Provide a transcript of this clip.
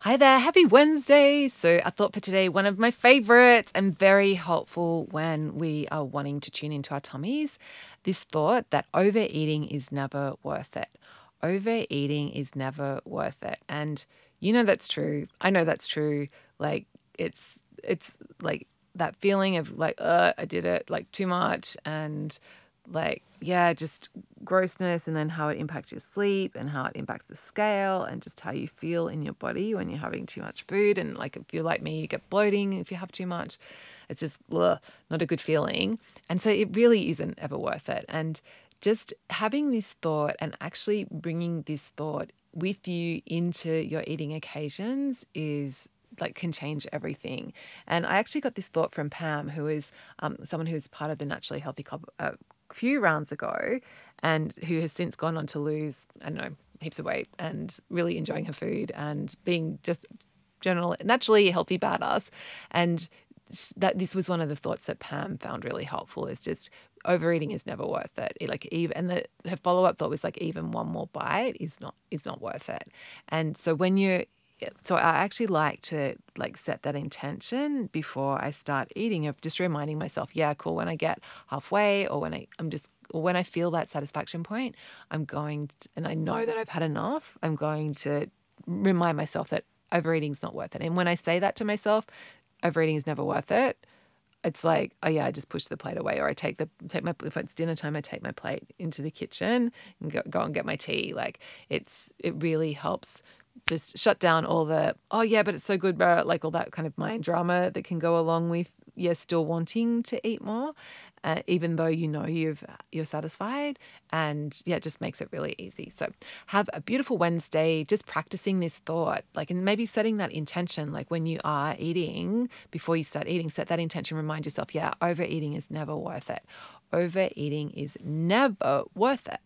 Hi there, happy Wednesday. So, I thought for today, one of my favorites and very helpful when we are wanting to tune into our tummies, this thought that overeating is never worth it. Overeating is never worth it. And you know that's true. I know that's true. Like it's it's like that feeling of like, uh, I did it like too much and like yeah just grossness and then how it impacts your sleep and how it impacts the scale and just how you feel in your body when you're having too much food and like if you're like me you get bloating if you have too much. It's just ugh, not a good feeling. And so it really isn't ever worth it. And just having this thought and actually bringing this thought with you into your eating occasions is like can change everything. And I actually got this thought from Pam, who is um, someone who's part of the Naturally Healthy Club uh, few rounds ago, and who has since gone on to lose I don't know heaps of weight and really enjoying her food and being just general naturally healthy badass. And that this was one of the thoughts that Pam found really helpful is just overeating is never worth it. it like even and the her follow up thought was like even one more bite is not is not worth it. And so when you're so I actually like to like set that intention before I start eating of just reminding myself, yeah, cool. When I get halfway or when I, I'm just when I feel that satisfaction point, I'm going to, and I know that I've had enough, I'm going to remind myself that overeating is not worth it. And when I say that to myself, overeating is never worth it. It's like, oh yeah, I just push the plate away, or I take the take my if it's dinner time, I take my plate into the kitchen and go, go and get my tea. Like it's it really helps just shut down all the oh yeah but it's so good bro like all that kind of mind drama that can go along with yeah still wanting to eat more uh, even though you know you've you're satisfied and yeah it just makes it really easy. So have a beautiful wednesday just practicing this thought like and maybe setting that intention like when you are eating before you start eating set that intention remind yourself yeah overeating is never worth it. Overeating is never worth it